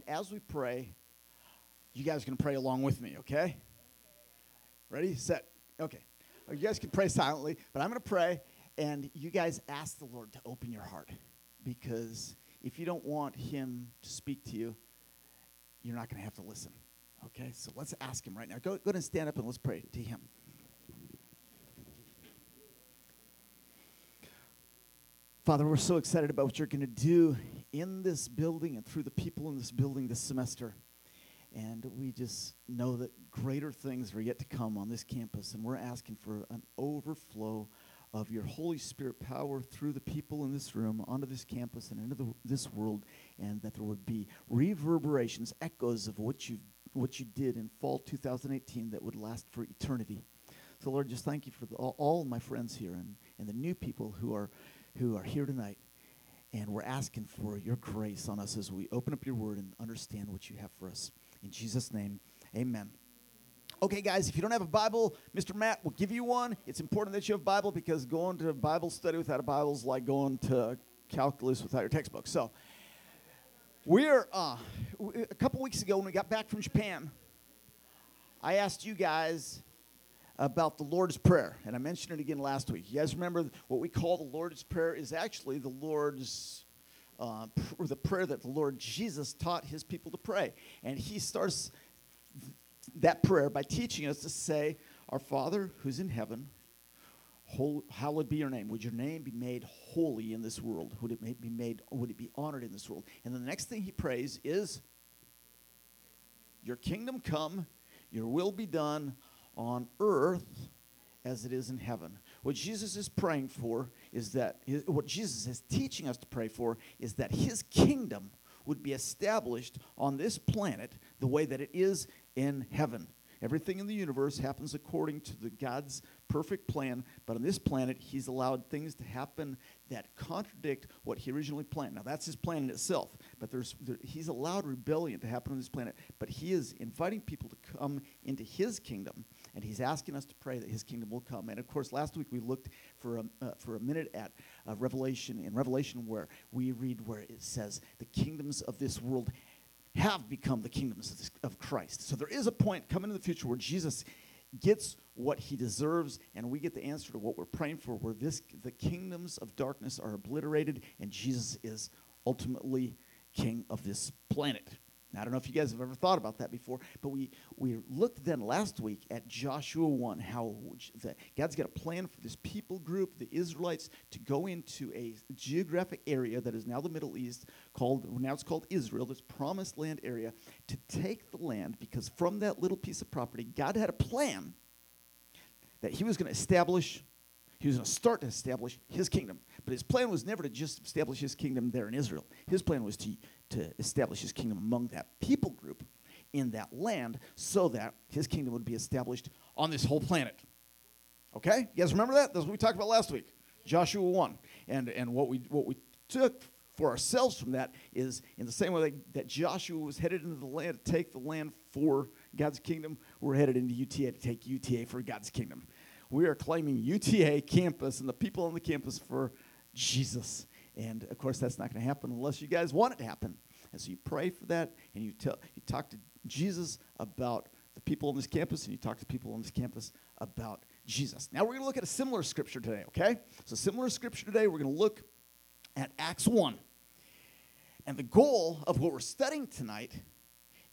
And as we pray, you guys can pray along with me, okay? Ready, set, okay. You guys can pray silently, but I'm going to pray, and you guys ask the Lord to open your heart. Because if you don't want Him to speak to you, you're not going to have to listen. Okay? So let's ask Him right now. Go, go ahead and stand up and let's pray to Him. Father, we're so excited about what you're going to do in this building and through the people in this building this semester. And we just know that greater things are yet to come on this campus. And we're asking for an overflow of your Holy Spirit power through the people in this room, onto this campus, and into the, this world. And that there would be reverberations, echoes of what you, what you did in fall 2018 that would last for eternity. So, Lord, just thank you for the, all, all my friends here and, and the new people who are who are here tonight. And we're asking for your grace on us as we open up your word and understand what you have for us. In Jesus' name, amen. Okay, guys, if you don't have a Bible, Mr. Matt will give you one. It's important that you have a Bible because going to Bible study without a Bible is like going to calculus without your textbook. So, we're uh, a couple weeks ago when we got back from Japan, I asked you guys about the Lord's Prayer, and I mentioned it again last week. You guys remember what we call the Lord's Prayer is actually the Lord's uh, pr- the prayer that the Lord Jesus taught his people to pray, and he starts that prayer by teaching us to say, "Our Father who's in heaven." Hol- hallowed be your name. Would your name be made holy in this world? Would it be made? Would it be honored in this world? And the next thing he prays is, "Your kingdom come, your will be done on earth as it is in heaven. What Jesus is praying for is that, what Jesus is teaching us to pray for is that his kingdom would be established on this planet the way that it is in heaven. Everything in the universe happens according to the God's perfect plan, but on this planet, He's allowed things to happen that contradict what He originally planned. Now, that's His plan in itself, but there's, there, He's allowed rebellion to happen on this planet, but He is inviting people to come into His kingdom, and He's asking us to pray that His kingdom will come. And of course, last week we looked for a, uh, for a minute at uh, Revelation, in Revelation, where we read where it says, The kingdoms of this world have become the kingdoms of, this, of Christ. So there is a point coming in the future where Jesus gets what he deserves and we get the answer to what we're praying for where this the kingdoms of darkness are obliterated and Jesus is ultimately king of this planet. Now, I don't know if you guys have ever thought about that before, but we, we looked then last week at Joshua 1, how the, God's got a plan for this people group, the Israelites, to go into a geographic area that is now the Middle East, called now it's called Israel, this promised land area, to take the land because from that little piece of property, God had a plan that He was going to establish he was going to start to establish his kingdom. But his plan was never to just establish his kingdom there in Israel. His plan was to, to establish his kingdom among that people group in that land so that his kingdom would be established on this whole planet. Okay? You guys remember that? That's what we talked about last week. Joshua 1. And, and what, we, what we took for ourselves from that is in the same way that Joshua was headed into the land to take the land for God's kingdom, we're headed into UTA to take UTA for God's kingdom we are claiming UTA campus and the people on the campus for Jesus. And of course, that's not going to happen unless you guys want it to happen. And so you pray for that, and you tell you talk to Jesus about the people on this campus, and you talk to people on this campus about Jesus. Now we're going to look at a similar scripture today. Okay, so similar scripture today. We're going to look at Acts one, and the goal of what we're studying tonight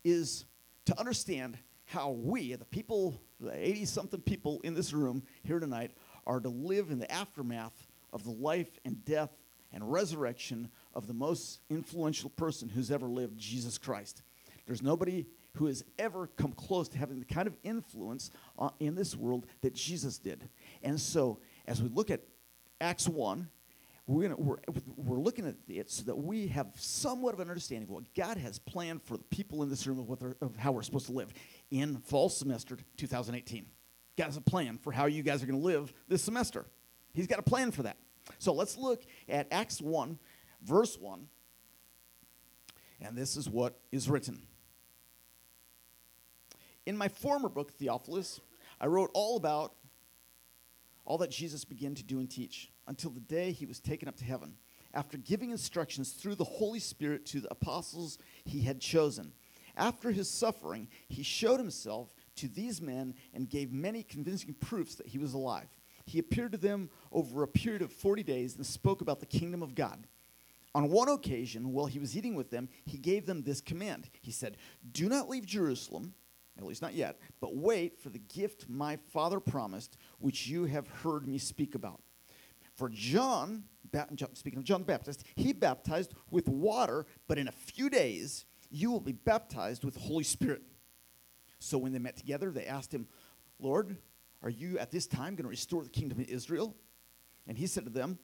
is to understand how we, the people, the 80 something people in this room here tonight, are to live in the aftermath of the life and death and resurrection of the most influential person who's ever lived, Jesus Christ. There's nobody who has ever come close to having the kind of influence uh, in this world that Jesus did. And so, as we look at Acts 1, we're, gonna, we're, we're looking at it so that we have somewhat of an understanding of what God has planned for the people in this room of, what of how we're supposed to live in fall semester 2018. God has a plan for how you guys are going to live this semester. He's got a plan for that. So let's look at Acts 1, verse 1. And this is what is written. In my former book, Theophilus, I wrote all about all that Jesus began to do and teach until the day he was taken up to heaven. after giving instructions through the Holy Spirit to the apostles he had chosen. After his suffering, he showed himself to these men and gave many convincing proofs that he was alive. He appeared to them over a period of 40 days and spoke about the kingdom of God. On one occasion, while he was eating with them, he gave them this command. He said, Do not leave Jerusalem, at least not yet, but wait for the gift my father promised, which you have heard me speak about. For John, speaking of John the Baptist, he baptized with water, but in a few days you will be baptized with the Holy Spirit. So when they met together, they asked him, Lord, are you at this time going to restore the kingdom of Israel? And he said to them,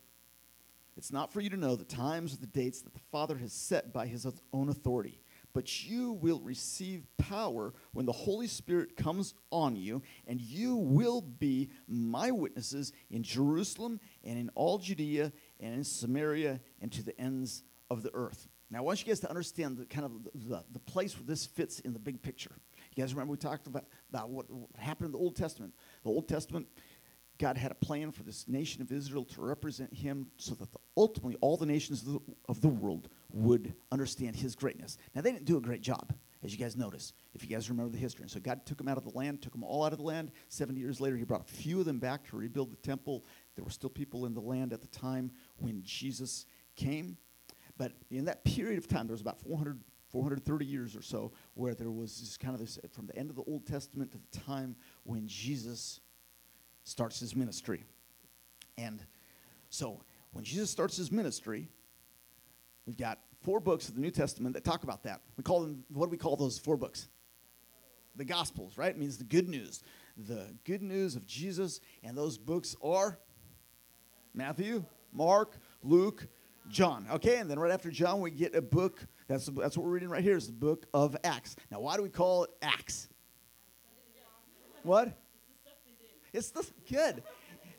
It's not for you to know the times or the dates that the Father has set by his own authority, but you will receive power when the Holy Spirit comes on you, and you will be my witnesses in Jerusalem and in all Judea and in Samaria and to the ends of the earth. Now, I want you guys to understand the kind of the, the place where this fits in the big picture. You guys remember we talked about, about what happened in the Old Testament? The Old Testament, God had a plan for this nation of Israel to represent Him so that the, ultimately all the nations of the, of the world would understand His greatness. Now, they didn't do a great job, as you guys notice, if you guys remember the history. And so God took them out of the land, took them all out of the land. 70 years later, He brought a few of them back to rebuild the temple. There were still people in the land at the time when Jesus came. But in that period of time, there was about 400, 430 years or so where there was this kind of this, from the end of the Old Testament to the time when Jesus starts his ministry. And so when Jesus starts his ministry, we've got four books of the New Testament that talk about that. We call them, what do we call those four books? The Gospels, right? It means the good news. The good news of Jesus. And those books are Matthew, Mark, Luke, John. Okay, and then right after John, we get a book. That's, that's what we're reading right here is the book of Acts. Now, why do we call it Acts? What? It's the good.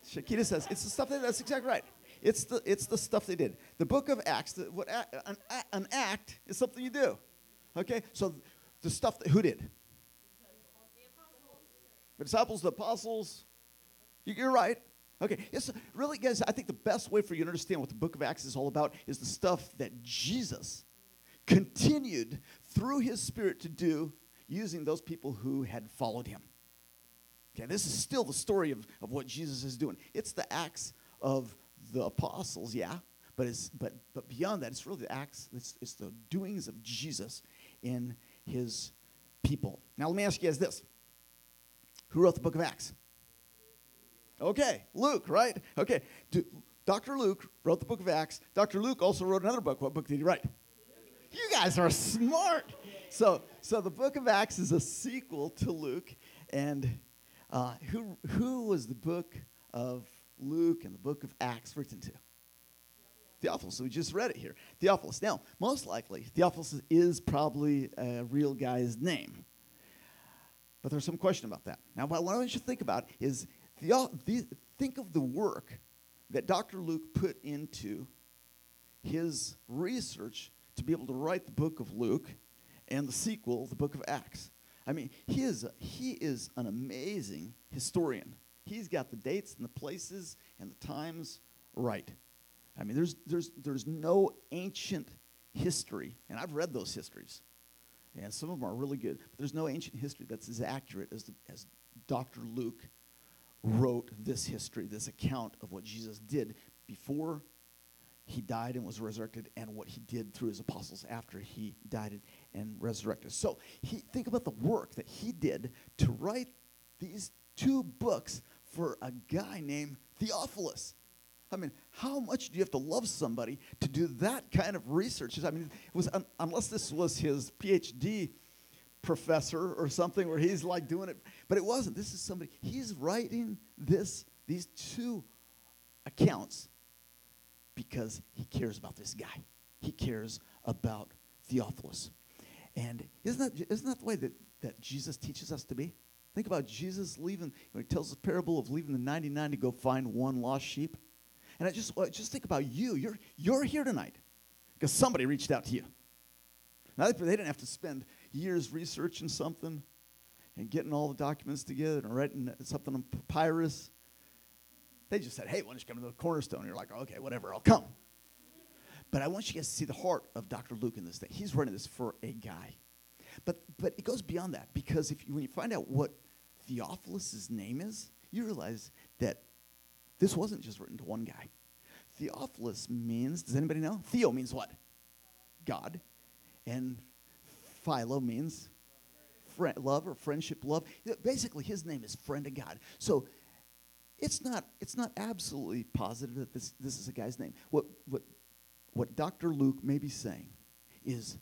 Shakita says it's the stuff that, that's exactly right. It's the it's the stuff they did. The book of Acts. The, what an, an act is something you do. Okay, so the stuff that who did? The disciples, the apostles. You're right. Okay, yes, really, guys, I think the best way for you to understand what the book of Acts is all about is the stuff that Jesus continued through his spirit to do using those people who had followed him. Okay, this is still the story of, of what Jesus is doing. It's the acts of the apostles, yeah, but it's but but beyond that, it's really the acts, it's, it's the doings of Jesus in his people. Now let me ask you guys this. Who wrote the book of Acts? Okay, Luke, right? Okay, Dr. Luke wrote the book of Acts. Dr. Luke also wrote another book. What book did he write? You guys are smart. So, so the book of Acts is a sequel to Luke. And uh, who, who was the book of Luke and the book of Acts written to? Theophilus. We just read it here. Theophilus. Now, most likely, Theophilus is probably a real guy's name. But there's some question about that. Now, what I want you to think about is the, think of the work that Dr. Luke put into his research to be able to write the book of Luke and the sequel, the book of Acts. I mean, he is, he is an amazing historian. He's got the dates and the places and the times right. I mean, there's, there's, there's no ancient history, and I've read those histories, and some of them are really good, but there's no ancient history that's as accurate as, the, as Dr. Luke wrote this history, this account of what Jesus did before he died and was resurrected and what he did through his apostles after he died and resurrected. So he, think about the work that he did to write these two books for a guy named Theophilus. I mean, how much do you have to love somebody to do that kind of research? I mean, was un- unless this was his PhD professor or something where he's like doing it. But it wasn't. This is somebody, he's writing this, these two accounts because he cares about this guy. He cares about Theophilus. And isn't that, isn't that the way that, that Jesus teaches us to be? Think about Jesus leaving, when he tells the parable of leaving the 99 to go find one lost sheep. And I just, just think about you. You're, you're here tonight because somebody reached out to you. Now, they didn't have to spend years researching something and getting all the documents together and writing something on papyrus. They just said, hey, why don't you come to the cornerstone? You're like, okay, whatever, I'll come. But I want you guys to see the heart of Dr. Luke in this thing. He's writing this for a guy. But, but it goes beyond that because if you, when you find out what Theophilus' name is, you realize that this wasn't just written to one guy. Theophilus means, does anybody know? Theo means what? God. And Philo means friend, love or friendship, love. Basically, his name is friend of God. So it's not, it's not absolutely positive that this, this is a guy's name. What, what, what Dr. Luke may be saying is,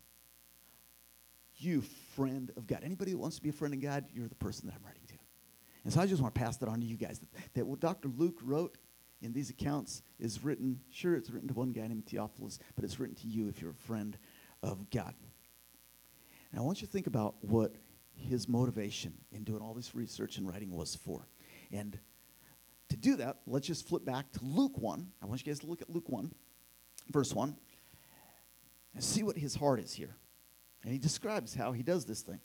you friend of God. Anybody who wants to be a friend of God, you're the person that I'm writing to. And so I just want to pass that on to you guys. That, that what Dr. Luke wrote in these accounts is written, sure, it's written to one guy named Theophilus, but it's written to you if you're a friend of God. And I want you to think about what his motivation in doing all this research and writing was for. And to do that, let's just flip back to Luke 1. I want you guys to look at Luke 1, verse 1, and see what his heart is here. And he describes how he does this thing.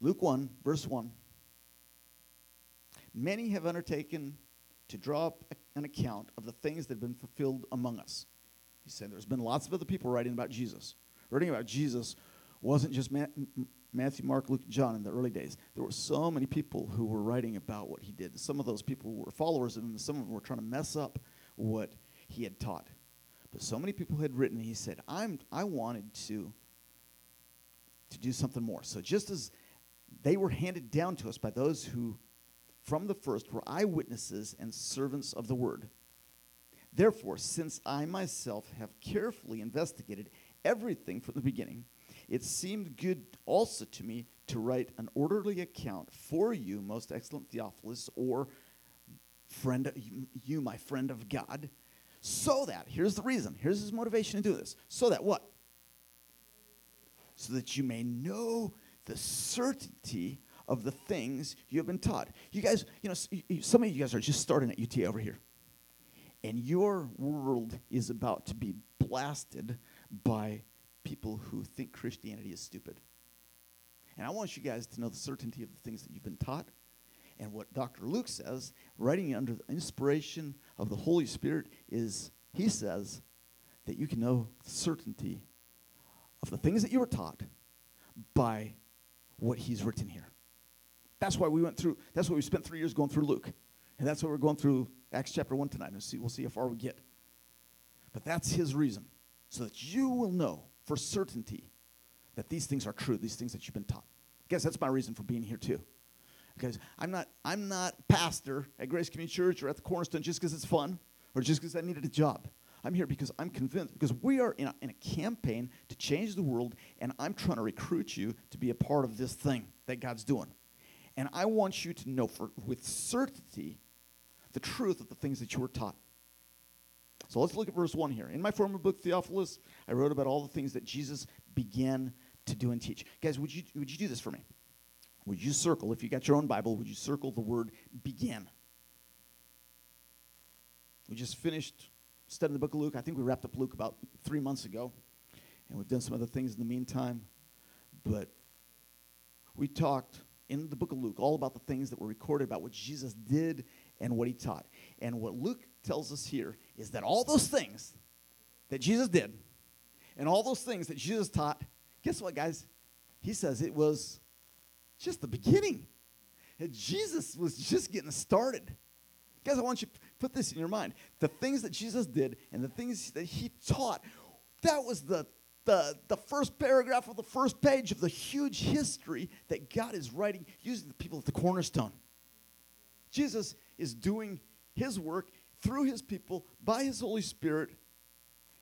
Luke 1, verse 1. Many have undertaken to draw up an account of the things that have been fulfilled among us. He said there's been lots of other people writing about Jesus. Writing about Jesus wasn't just Matthew, Mark, Luke, John in the early days. There were so many people who were writing about what he did. Some of those people were followers of him, some of them were trying to mess up what he had taught. But so many people had written, he said, I'm, I wanted to, to do something more. So just as they were handed down to us by those who, from the first, were eyewitnesses and servants of the word. Therefore, since I myself have carefully investigated everything from the beginning, it seemed good also to me to write an orderly account for you, most excellent Theophilus, or friend, you, my friend of God, so that, here's the reason, here's his motivation to do this. So that what? So that you may know the certainty of the things you have been taught. You guys, you know, some of you guys are just starting at UT over here. And your world is about to be blasted by people who think Christianity is stupid. And I want you guys to know the certainty of the things that you've been taught. And what Dr. Luke says, writing under the inspiration of the Holy Spirit, is he says that you can know certainty of the things that you were taught by what he's written here. That's why we went through, that's why we spent three years going through Luke. And that's why we're going through Acts chapter 1 tonight. And see, we'll see how far we get. But that's his reason, so that you will know for certainty that these things are true, these things that you've been taught. I guess that's my reason for being here too. Because I'm not, I'm not pastor at Grace Community Church or at the Cornerstone just because it's fun or just because I needed a job. I'm here because I'm convinced, because we are in a, in a campaign to change the world, and I'm trying to recruit you to be a part of this thing that God's doing. And I want you to know for, with certainty the truth of the things that you were taught. So let's look at verse 1 here. In my former book, Theophilus, I wrote about all the things that Jesus began to do and teach. Guys, would you, would you do this for me? Would you circle, if you got your own Bible, would you circle the word begin? We just finished studying the book of Luke. I think we wrapped up Luke about three months ago. And we've done some other things in the meantime. But we talked in the book of Luke all about the things that were recorded about what Jesus did and what he taught. And what Luke tells us here is that all those things that Jesus did and all those things that Jesus taught, guess what, guys? He says it was just the beginning. And Jesus was just getting started. Guys, I want you to put this in your mind. The things that Jesus did and the things that he taught, that was the, the, the first paragraph of the first page of the huge history that God is writing using the people at the cornerstone. Jesus is doing his work through his people by his Holy Spirit.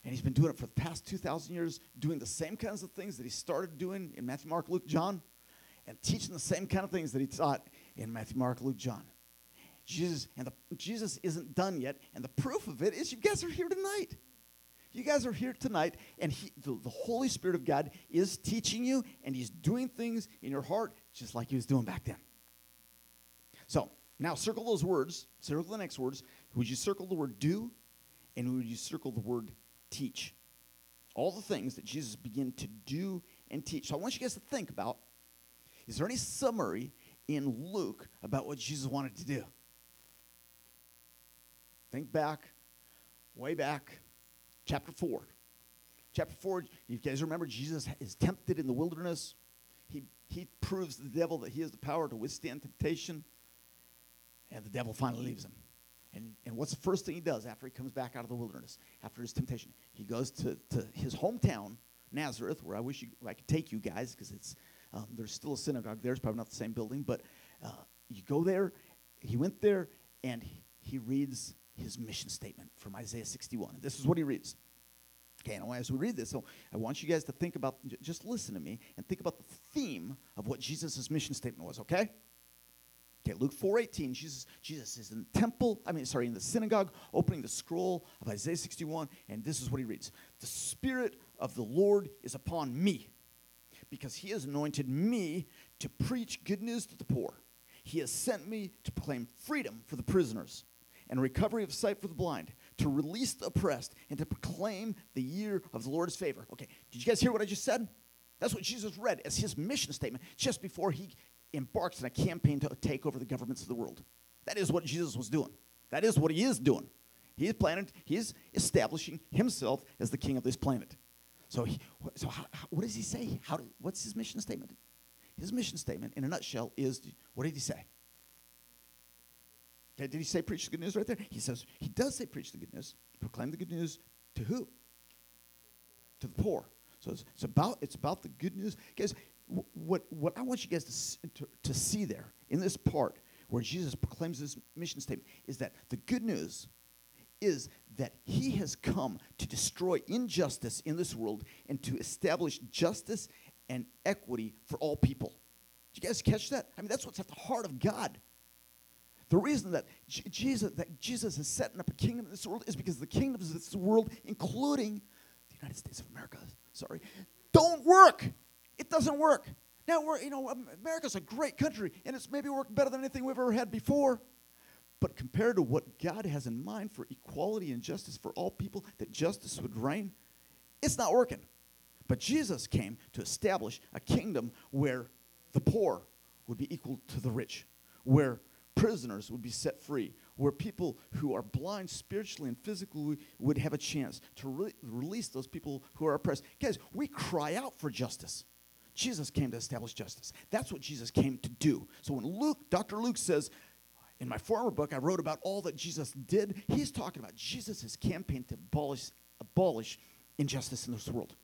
And he's been doing it for the past 2,000 years, doing the same kinds of things that he started doing in Matthew, Mark, Luke, John, and teaching the same kind of things that he taught in Matthew, Mark, Luke, John. Jesus, and the, Jesus isn't done yet, and the proof of it is you guys are here tonight. You guys are here tonight, and he, the, the Holy Spirit of God is teaching you, and He's doing things in your heart just like He was doing back then. So, now circle those words, circle the next words. Would you circle the word do? And would you circle the word teach? All the things that Jesus began to do and teach. So I want you guys to think about is there any summary in Luke about what Jesus wanted to do? Think back way back, chapter 4. Chapter 4, you guys remember Jesus is tempted in the wilderness. He, he proves the devil that he has the power to withstand temptation, and the devil finally leaves him. And, and what's the first thing he does after he comes back out of the wilderness, after his temptation? He goes to, to his hometown, Nazareth, where I wish you, I could take you guys because it's um, there's still a synagogue there. It's probably not the same building, but uh, you go there. He went there and he, he reads his mission statement from Isaiah 61. And this is what he reads. Okay, and as we read this, so I want you guys to think about, just listen to me and think about the theme of what Jesus' mission statement was, okay? Okay, Luke 4:18, Jesus, Jesus is in the temple, I mean, sorry, in the synagogue, opening the scroll of Isaiah 61, and this is what he reads. The Spirit of the Lord is upon me, because he has anointed me to preach good news to the poor. He has sent me to proclaim freedom for the prisoners and recovery of sight for the blind, to release the oppressed, and to proclaim the year of the Lord's favor. Okay, did you guys hear what I just said? That's what Jesus read as his mission statement just before he embarks on a campaign to take over the governments of the world. That is what Jesus was doing. That is what he is doing. He is planning, he is establishing himself as the king of this planet. So, he, so how, how, what does he say? How, what's his mission statement? His mission statement, in a nutshell, is what did he say? Did he say preach the good news right there? He says, he does say preach the good news. Proclaim the good news to who? To the poor. So it's, it's about, it's about the good news. Guys, what, what I want you guys to, to, to see there in this part where Jesus proclaims this mission statement is that the good news is that he has come to destroy injustice in this world and to establish justice and equity for all people. Did you guys catch that? I mean, that's what's at the heart of God. The reason that J- Jesus, that Jesus is setting up a kingdom in this world is because the kingdoms of this world, including the United States of America, sorry, don't work. It doesn't work. Now we're, you know, America's a great country, and it's maybe worked better than anything we've ever had before. But compared to what God has in mind for equality and justice for all people, that justice would reign, it's not working. But Jesus came to establish a kingdom where the poor would be equal to the rich, where prisoners would be set free, where people who are blind spiritually and physically would have a chance to re- release those people who are oppressed. Guys, we cry out for justice. Jesus came to establish justice. That's what Jesus came to do. So when Luke, Dr. Luke says, in my former book, I wrote about all that Jesus did, he's talking about Jesus' campaign to abolish, abolish injustice in this world.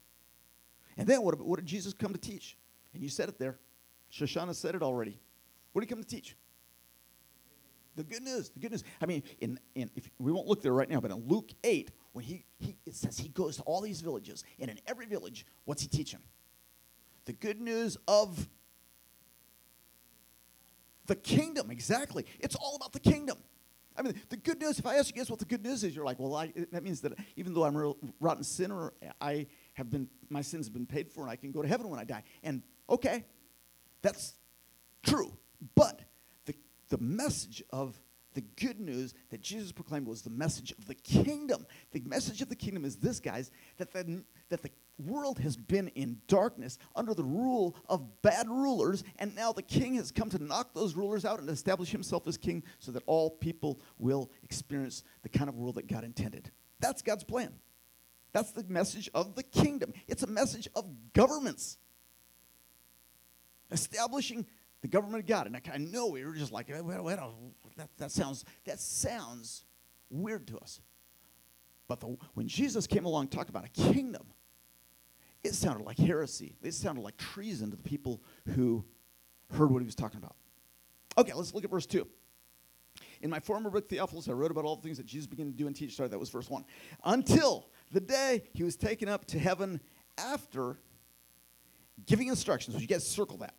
And then what, what did Jesus come to teach? And you said it there. Shoshana said it already. What did he come to teach? The good news. The good news. I mean, in, in if we won't look there right now, but in Luke 8, when he, he it says he goes to all these villages, and in every village, what's he teaching? The good news of the kingdom. Exactly. It's all about the kingdom. I mean, the good news, if I ask you guys what the good news is, you're like, well, I, that means that even though I'm a rotten sinner, I have been, my sins have been paid for and I can go to heaven when I die. And okay, that's true. But the, the message of the good news that Jesus proclaimed was the message of the kingdom. The message of the kingdom is this, guys, that the, that the world has been in darkness under the rule of bad rulers, and now the king has come to knock those rulers out and establish himself as king so that all people will experience the kind of world that God intended. That's God's plan. That's the message of the kingdom. It's a message of governments. Establishing the government of God. And I, know we were just like, well, well, that, that, sounds, that sounds weird to us. But the, when Jesus came along talk about a kingdom, it sounded like heresy. It sounded like treason to the people who heard what he was talking about. Okay, let's look at verse 2. In my former book, Theophilus, I wrote about all the things that Jesus began to do and teach. Sorry, that was verse 1. Until the day he was taken up to heaven after giving instructions. Would you guys circle that?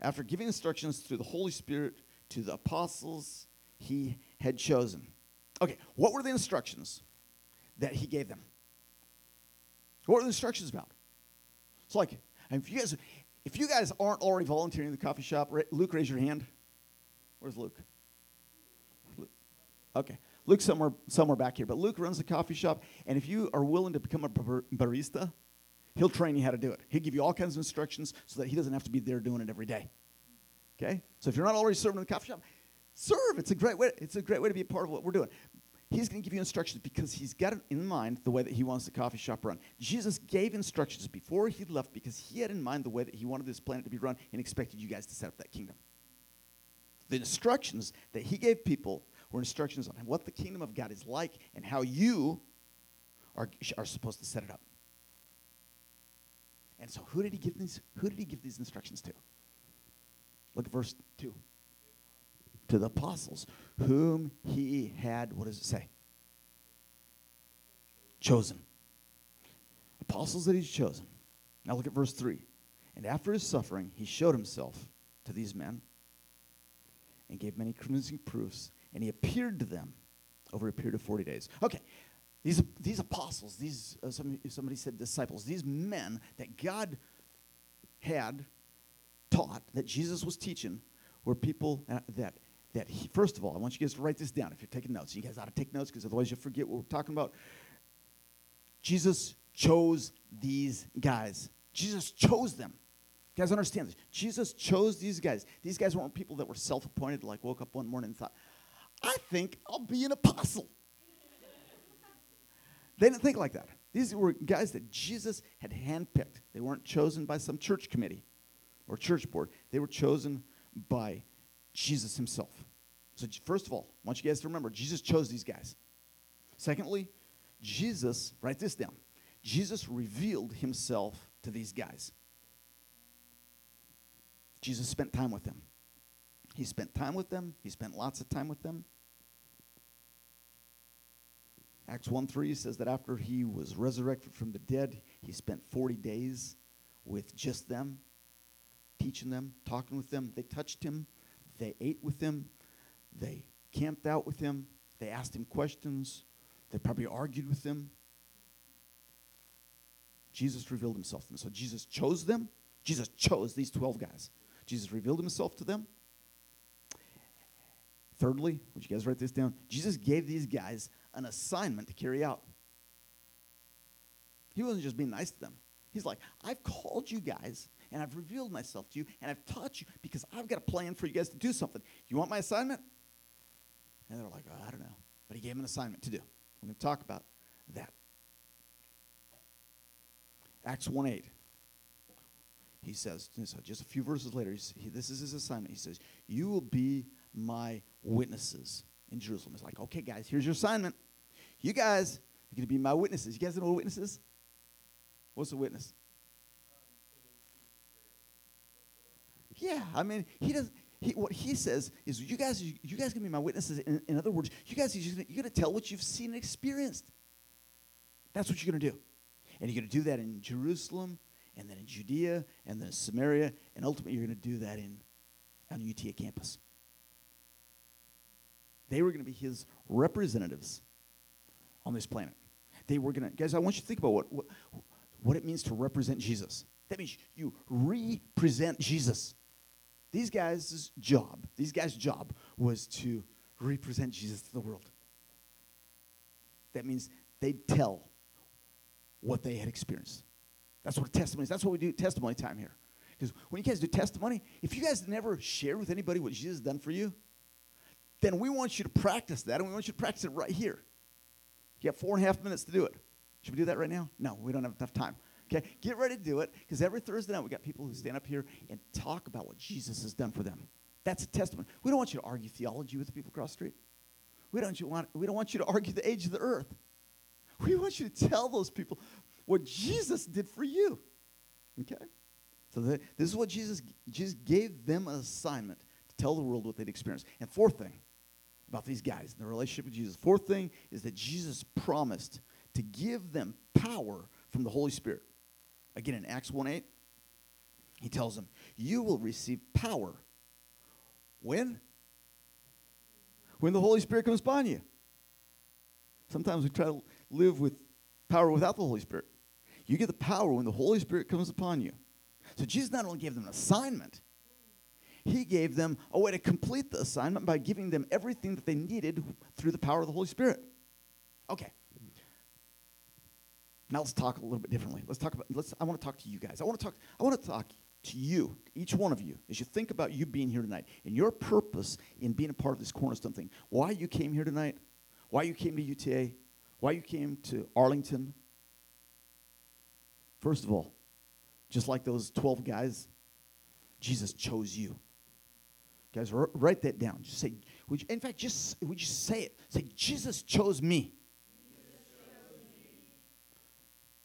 After giving instructions through the Holy Spirit to the apostles he had chosen. Okay, what were the instructions that he gave them? What were the instructions about? It's like, if you guys, if you guys aren't already volunteering in the coffee shop, Luke, raise your hand. Where's Luke? Luke. Okay, Luke's somewhere somewhere back here. But Luke runs the coffee shop, and if you are willing to become a barista, he'll train you how to do it. He'll give you all kinds of instructions so that he doesn't have to be there doing it every day. Okay, so if you're not already serving in the coffee shop, serve. It's a great way. It's a great way to be a part of what we're doing. He's going to give you instructions because he's got it in mind the way that he wants the coffee shop run. Jesus gave instructions before he left because he had in mind the way that he wanted this planet to be run and expected you guys to set up that kingdom. The instructions that he gave people were instructions on what the kingdom of God is like and how you are, are supposed to set it up. And so who did he give these who did he give these instructions to? Look at verse 2. To the apostles whom he had what does it say? Chosen. Apostles that he's chosen. Now look at verse 3. And after his suffering, he showed himself to these men and gave many convincing proofs, and he appeared to them over a period of 40 days. Okay, these, these apostles, these, uh, somebody, somebody said disciples, these men that God had taught, that Jesus was teaching, were people that, that he, first of all, I want you guys to write this down if you're taking notes. You guys ought to take notes because otherwise you'll forget what we're talking about. Jesus chose these guys. Jesus chose them. You guys understand this? Jesus chose these guys. These guys weren't people that were self appointed, like woke up one morning and thought, I think I'll be an apostle. They didn't think like that. These were guys that Jesus had handpicked. They weren't chosen by some church committee or church board. They were chosen by Jesus himself. So, first of all, I want you guys to remember Jesus chose these guys. Secondly, Jesus, write this down Jesus revealed himself to these guys. Jesus spent time with them. He spent time with them, he spent lots of time with them. Acts 1 3 says that after he was resurrected from the dead, he spent 40 days with just them, teaching them, talking with them. They touched him, they ate with him, they camped out with him, they asked him questions, they probably argued with him. Jesus revealed himself to them. So Jesus chose them. Jesus chose these 12 guys. Jesus revealed himself to them. Thirdly, would you guys write this down? Jesus gave these guys an assignment to carry out. He wasn't just being nice to them. He's like, I've called you guys and I've revealed myself to you and I've taught you because I've got a plan for you guys to do something. You want my assignment? And they're like, oh, I don't know. But he gave them an assignment to do. We're going to talk about that. Acts 1 8. He says, so just a few verses later, he, this is his assignment. He says, You will be my witnesses in Jerusalem. It's like, okay, guys, here's your assignment. You guys are going to be my witnesses. You guys know what a witness is? What's a witness? Yeah, I mean, he does. He, what he says is, you guys, you, guys gonna be my witnesses. In, in other words, you guys, you're gonna, gonna tell what you've seen and experienced. That's what you're gonna do, and you're gonna do that in Jerusalem, and then in Judea, and then Samaria, and ultimately you're gonna do that in on UTA campus. They were going to be his representatives on this planet. They were to, guys, I want you to think about what, what, what it means to represent Jesus. That means you represent Jesus. These guys' job, these guys' job was to represent Jesus to the world. That means they'd tell what they had experienced. That's what testimony is. That's what we do testimony time here. Because when you guys do testimony, if you guys never share with anybody what Jesus has done for you, then we want you to practice that, and we want you to practice it right here. You have four and a half minutes to do it. Should we do that right now? No, we don't have enough time. Okay, get ready to do it because every Thursday night we got people who stand up here and talk about what Jesus has done for them. That's a testimony. We don't want you to argue theology with the people across the street. We don't, want, we don't want you to argue the age of the earth. We want you to tell those people what Jesus did for you. Okay? So the, this is what Jesus, Jesus gave them an assignment to tell the world what they'd experienced. And fourth thing, about these guys and their relationship with Jesus. Fourth thing is that Jesus promised to give them power from the Holy Spirit. Again, in Acts 1 8, he tells them, You will receive power. When? When the Holy Spirit comes upon you. Sometimes we try to live with power without the Holy Spirit. You get the power when the Holy Spirit comes upon you. So Jesus not only gave them an assignment, he gave them a way to complete the assignment by giving them everything that they needed through the power of the Holy Spirit. Okay. Now let's talk a little bit differently. Let's talk about let's I want to talk to you guys. I want to talk I want to talk to you, each one of you, as you think about you being here tonight and your purpose in being a part of this cornerstone thing. Why you came here tonight, why you came to UTA, why you came to Arlington. First of all, just like those 12 guys, Jesus chose you. Guys, r- write that down. Just say, you, in fact, just would you say it? Say, Jesus chose me.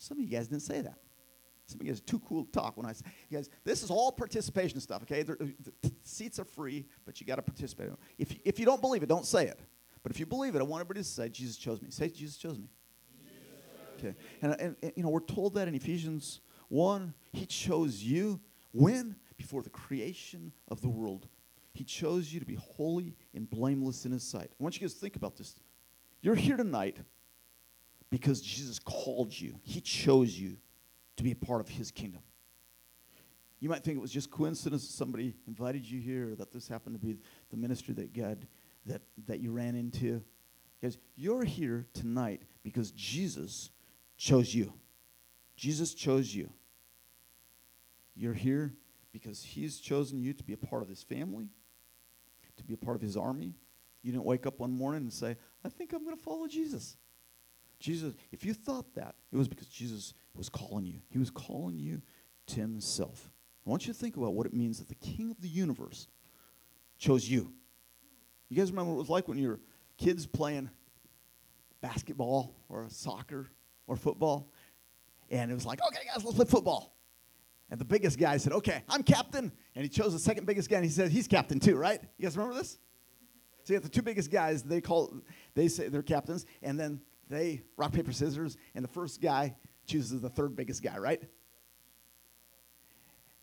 Some of you guys didn't say that. Some of you guys are too cool to talk when I say, you guys, this is all participation stuff, okay? The, the seats are free, but you got to participate. If, if you don't believe it, don't say it. But if you believe it, I want everybody to say, Jesus chose me. Say, Jesus chose me. Okay. And, and, and, you know, we're told that in Ephesians 1, He chose you. When? Before the creation of the world. He chose you to be holy and blameless in His sight. I want you guys to think about this. You're here tonight because Jesus called you, He chose you to be a part of His kingdom. You might think it was just coincidence that somebody invited you here, or that this happened to be the ministry that God that, that you ran into. Guys, you're here tonight because Jesus chose you. Jesus chose you. You're here because He's chosen you to be a part of His family, to be a part of His army. You didn't wake up one morning and say, I think I'm going to follow Jesus. Jesus, if you thought that, it was because Jesus was calling you. He was calling you to Himself. I want you to think about what it means that the King of the universe chose you. You guys remember what it was like when you were kids playing basketball or soccer or football? And it was like, okay, guys, let's play football. And the biggest guy said, okay, I'm captain. And he chose the second biggest guy, and he said, he's captain too, right? You guys remember this? So you have the two biggest guys, they call, they say they're captains, and then they rock, paper, scissors, and the first guy chooses the third biggest guy, right?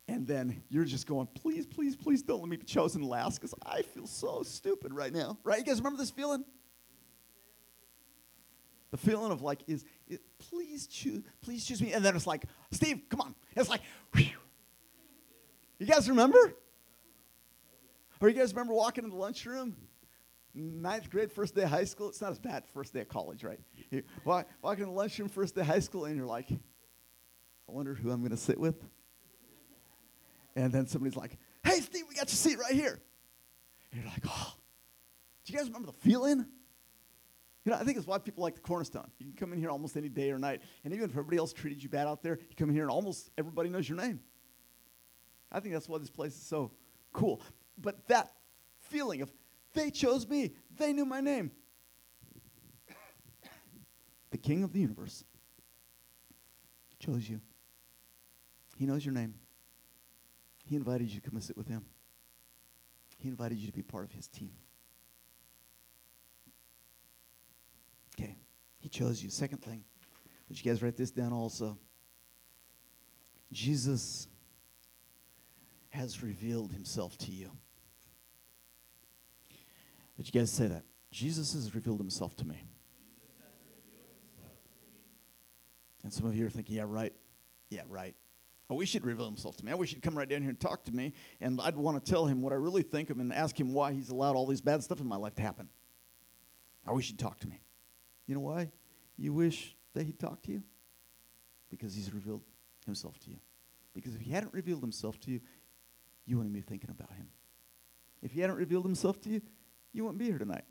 And then you're just going, please, please, please don't let me be chosen last because I feel so stupid right now. Right? You guys remember this feeling? The feeling of like, is, it, please choose, please choose me. And then it's like, Steve, come on. It's like, whew. You guys remember? Or you guys remember walking in the lunchroom? Ninth grade, first day of high school. It's not as bad first day of college, right? You walk, walking in the lunchroom, first day of high school, and you're like, I wonder who I'm going to sit with. And then somebody's like, hey, Steve, we got your seat right here. And you're like, oh, do you guys remember the feeling? You know, I think it's why people like the Cornerstone. You can come in here almost any day or night, and even if everybody else treated you bad out there, you come in here and almost everybody knows your name. I think that's why this place is so cool. But that feeling of they chose me, they knew my name. the King of the universe chose you. He knows your name. He invited you to come and sit with him. He invited you to be part of his team. Okay. He chose you. Second thing. Would you guys write this down also? Jesus has revealed himself to you. Would you guys say that? Jesus has revealed himself to me. And some of you are thinking, yeah, right. Yeah, right. Oh, we should reveal himself to me. I wish he'd come right down here and talk to me, and I'd want to tell him what I really think of him and ask him why he's allowed all these bad stuff in my life to happen. I wish he'd talk to me. You know why? You wish that he'd talk to you? Because he's revealed himself to you. Because if he hadn't revealed himself to you, you wouldn't be thinking about him. If he hadn't revealed himself to you, you wouldn't be here tonight.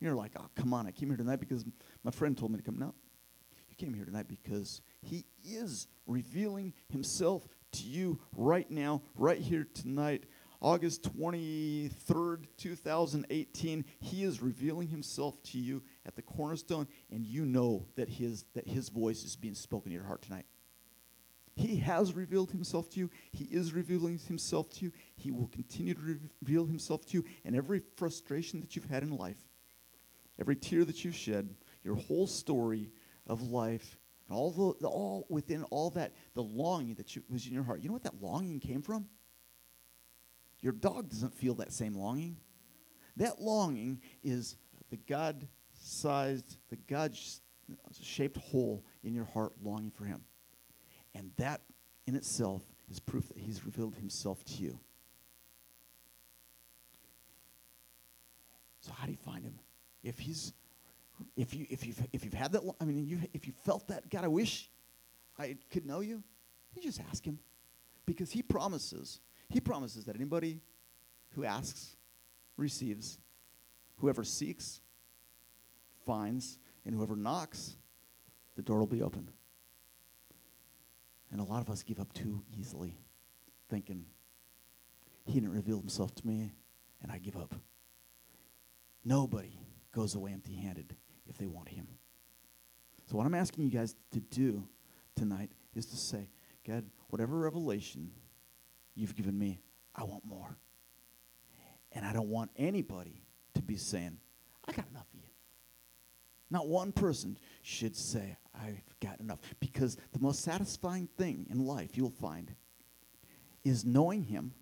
You're like, oh, come on, I came here tonight because my friend told me to come. No, you came here tonight because he is revealing himself to you right now, right here tonight. August 23rd, 2018, he is revealing himself to you at the cornerstone, and you know that his, that his voice is being spoken to your heart tonight. He has revealed himself to you. He is revealing himself to you. He will continue to reveal himself to you. And every frustration that you've had in life, every tear that you've shed, your whole story of life, all, the, all within all that, the longing that you, was in your heart. You know what that longing came from? Your dog doesn't feel that same longing. That longing is the God sized, the God shaped hole in your heart longing for Him. And that in itself is proof that He's revealed Himself to you. So, how do you find Him? If He's if you if you've if you've had that I mean you if you felt that God I wish I could know you you just ask him because he promises he promises that anybody who asks receives whoever seeks finds and whoever knocks, the door will be open. And a lot of us give up too easily, thinking, He didn't reveal Himself to me, and I give up. Nobody goes away empty handed if they want Him. So, what I'm asking you guys to do tonight is to say, God, whatever revelation you've given me, I want more. And I don't want anybody to be saying, I got enough of you. Not one person should say, I've got enough. Because the most satisfying thing in life you'll find is knowing Him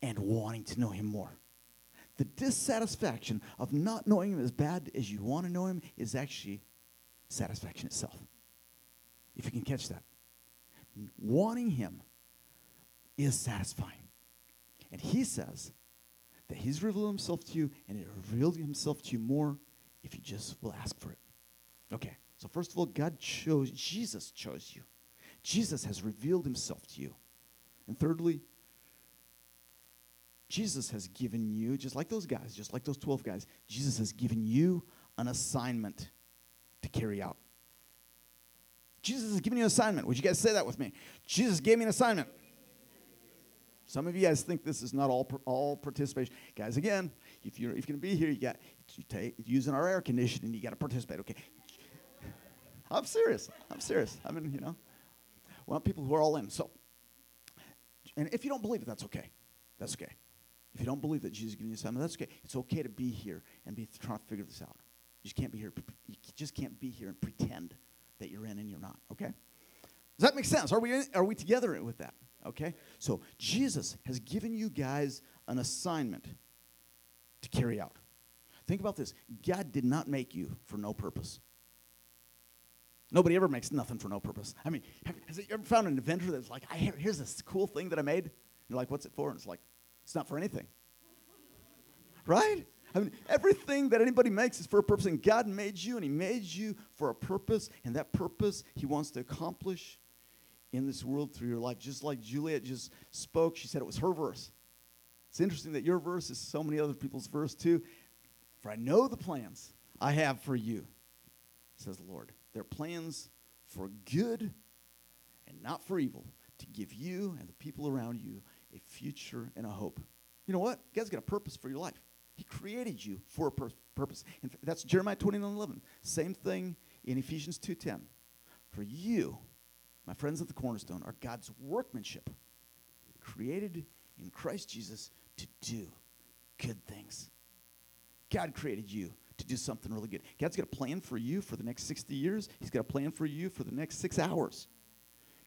and wanting to know Him more. The dissatisfaction of not knowing Him as bad as you want to know Him is actually satisfaction itself. If you can catch that. Wanting Him is satisfying. And He says that He's revealed Himself to you and it revealed Himself to you more if you just will ask for it. Okay, so first of all, God chose, Jesus chose you. Jesus has revealed Himself to you. And thirdly, Jesus has given you, just like those guys, just like those 12 guys, Jesus has given you an assignment to carry out. Jesus has given you an assignment. Would you guys say that with me? Jesus gave me an assignment. Some of you guys think this is not all all participation. Guys, again, if you're if you're gonna be here, you got you take using our air conditioning, you got to participate. Okay, I'm serious. I'm serious. I mean, you know, want people who are all in. So, and if you don't believe it, that's okay. That's okay. If you don't believe that Jesus is giving you assignment, that's okay. It's okay to be here and be trying to figure this out. You just can't be here. You just can't be here and pretend that you're in and you're not. Okay? Does that make sense? Are we in, are we together with that? Okay? So Jesus has given you guys an assignment to carry out. Think about this. God did not make you for no purpose. Nobody ever makes nothing for no purpose. I mean, have, has you ever found an inventor that's like, I, here's this cool thing that I made? And you're like, what's it for? And it's like, it's not for anything. Right? I mean, everything that anybody makes is for a purpose, and God made you, and He made you for a purpose, and that purpose He wants to accomplish in this world through your life. Just like Juliet just spoke, she said it was her verse. It's interesting that your verse is so many other people's verse too. For I know the plans I have for you, says the Lord. They're plans for good and not for evil, to give you and the people around you a future and a hope. You know what? God's got a purpose for your life. He created you for a pur- purpose. And that's Jeremiah 29 11. Same thing in Ephesians 2.10. For you, my friends at the cornerstone, are God's workmanship, created in Christ Jesus to do good things. God created you to do something really good. God's got a plan for you for the next 60 years. He's got a plan for you for the next six hours.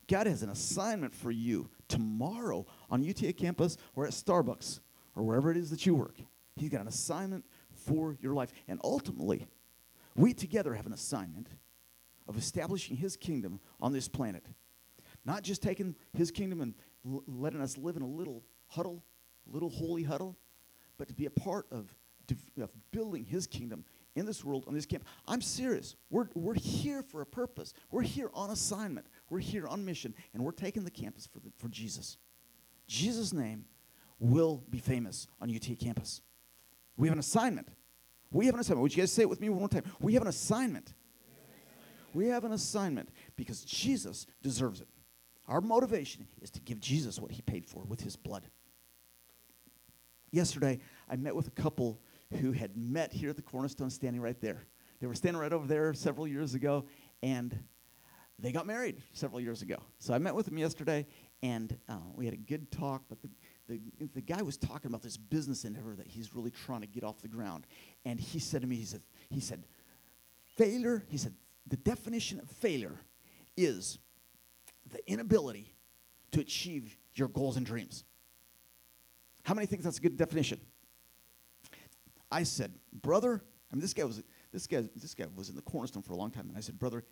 God has an assignment for you tomorrow on UTA campus or at Starbucks or wherever it is that you work. He's got an assignment for your life. And ultimately, we together have an assignment of establishing his kingdom on this planet. Not just taking his kingdom and l- letting us live in a little huddle, little holy huddle, but to be a part of, of building his kingdom in this world, on this camp. I'm serious. We're, we're here for a purpose. We're here on assignment. We're here on mission, and we're taking the campus for, the, for Jesus. Jesus' name will be famous on UT campus. We have an assignment. We have an assignment. Would you guys say it with me one more time? We have an assignment. We have an assignment because Jesus deserves it. Our motivation is to give Jesus what he paid for with his blood. Yesterday, I met with a couple who had met here at the Cornerstone standing right there. They were standing right over there several years ago, and they got married several years ago. So I met with him yesterday, and uh, we had a good talk. But the, the, the guy was talking about this business endeavor that he's really trying to get off the ground. And he said to me, he said, he said, failure, he said, the definition of failure is the inability to achieve your goals and dreams. How many think that's a good definition? I said, brother, I mean, this guy was this guy this guy was in the cornerstone for a long time, and I said, brother,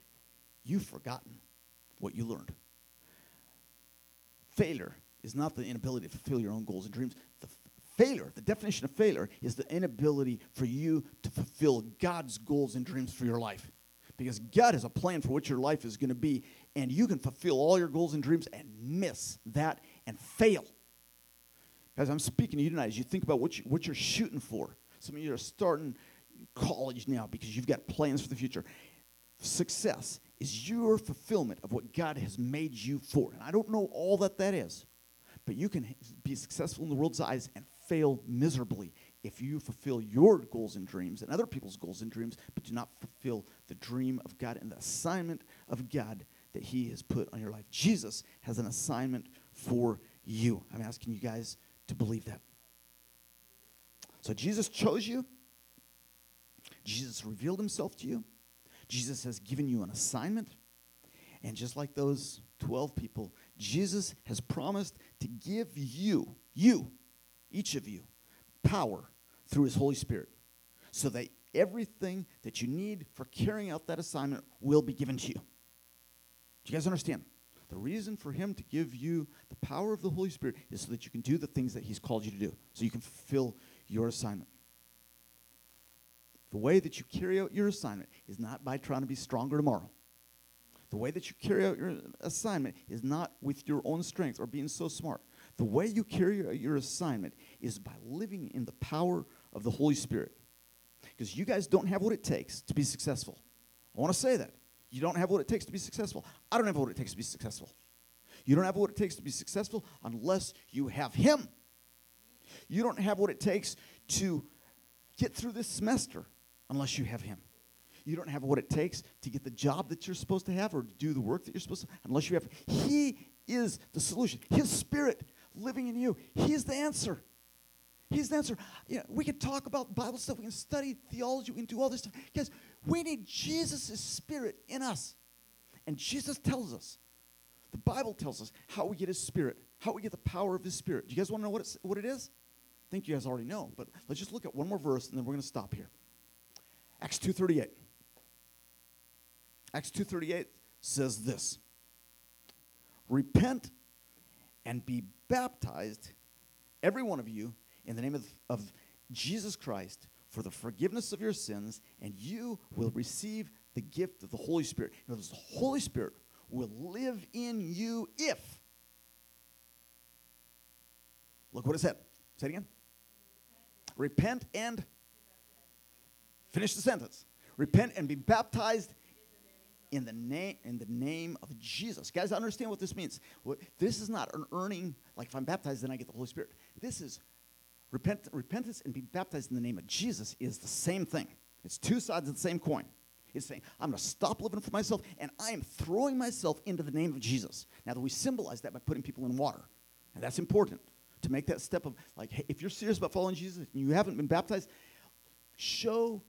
you've forgotten what you learned. Failure is not the inability to fulfill your own goals and dreams. The failure, the definition of failure, is the inability for you to fulfill God's goals and dreams for your life. Because God has a plan for what your life is going to be, and you can fulfill all your goals and dreams and miss that and fail. Guys, I'm speaking to you tonight as you think about what, you, what you're shooting for. Some of you are starting college now because you've got plans for the future. Success is your fulfillment of what God has made you for. And I don't know all that that is, but you can be successful in the world's eyes and fail miserably if you fulfill your goals and dreams and other people's goals and dreams, but do not fulfill the dream of God and the assignment of God that He has put on your life. Jesus has an assignment for you. I'm asking you guys to believe that. So Jesus chose you. Jesus revealed himself to you. Jesus has given you an assignment. And just like those 12 people, Jesus has promised to give you, you, each of you, power through his Holy Spirit so that everything that you need for carrying out that assignment will be given to you. Do you guys understand? The reason for him to give you the power of the Holy Spirit is so that you can do the things that he's called you to do, so you can fulfill your assignment. The way that you carry out your assignment is not by trying to be stronger tomorrow. The way that you carry out your assignment is not with your own strength or being so smart. The way you carry out your assignment is by living in the power of the Holy Spirit. Because you guys don't have what it takes to be successful. I want to say that. You don't have what it takes to be successful. I don't have what it takes to be successful. You don't have what it takes to be successful unless you have Him. You don't have what it takes to get through this semester unless you have Him. You don't have what it takes to get the job that you're supposed to have or to do the work that you're supposed to unless you have. He is the solution. His Spirit living in you. He's the answer. He's the answer. You know, we can talk about Bible stuff. We can study theology. We can do all this stuff. Guys, we need Jesus' Spirit in us. And Jesus tells us, the Bible tells us how we get His Spirit, how we get the power of His Spirit. Do you guys want to know what, it's, what it is? I think you guys already know, but let's just look at one more verse and then we're going to stop here. Acts 2.38. Acts 2.38 says this. Repent and be baptized, every one of you, in the name of, of Jesus Christ for the forgiveness of your sins, and you will receive the gift of the Holy Spirit. In the Holy Spirit will live in you if. Look what it said. Say it again. Repent and finish the sentence. Repent and be baptized in the name in the name of Jesus. Guys, understand what this means. This is not an earning like if I'm baptized then I get the Holy Spirit. This is repent, repentance and be baptized in the name of Jesus is the same thing. It's two sides of the same coin. It's saying, I'm going to stop living for myself and I am throwing myself into the name of Jesus. Now that we symbolize that by putting people in water. And that's important to make that step of like, hey, if you're serious about following Jesus and you haven't been baptized, show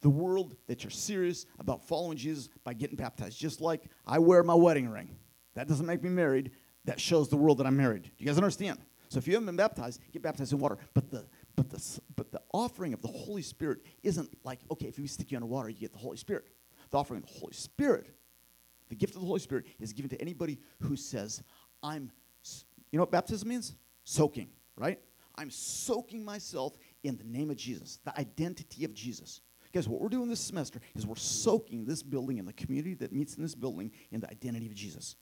the world that you're serious about following Jesus by getting baptized. Just like I wear my wedding ring. That doesn't make me married. That shows the world that I'm married. Do you guys understand? So if you haven't been baptized, get baptized in water. But the but the but the offering of the Holy Spirit isn't like okay, if we stick you under water, you get the Holy Spirit. The offering of the Holy Spirit, the gift of the Holy Spirit, is given to anybody who says, "I'm." You know what baptism means? Soaking, right? I'm soaking myself in the name of Jesus, the identity of Jesus. Guys, what we're doing this semester is we're soaking this building and the community that meets in this building in the identity of Jesus.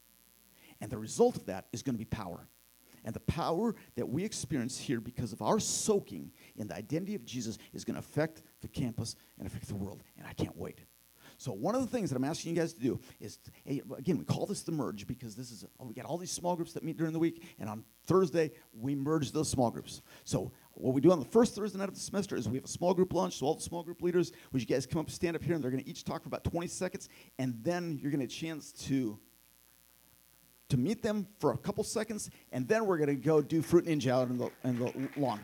And the result of that is going to be power. And the power that we experience here because of our soaking in the identity of Jesus is going to affect the campus and affect the world. And I can't wait. So one of the things that I'm asking you guys to do is, to, again, we call this the merge because this is we got all these small groups that meet during the week, and on Thursday we merge those small groups. So what we do on the first Thursday night of the semester is we have a small group lunch. So all the small group leaders, would you guys come up, stand up here, and they're going to each talk for about 20 seconds, and then you're going to chance to to meet them for a couple seconds, and then we're going to go do Fruit Ninja out in the, in the lawn.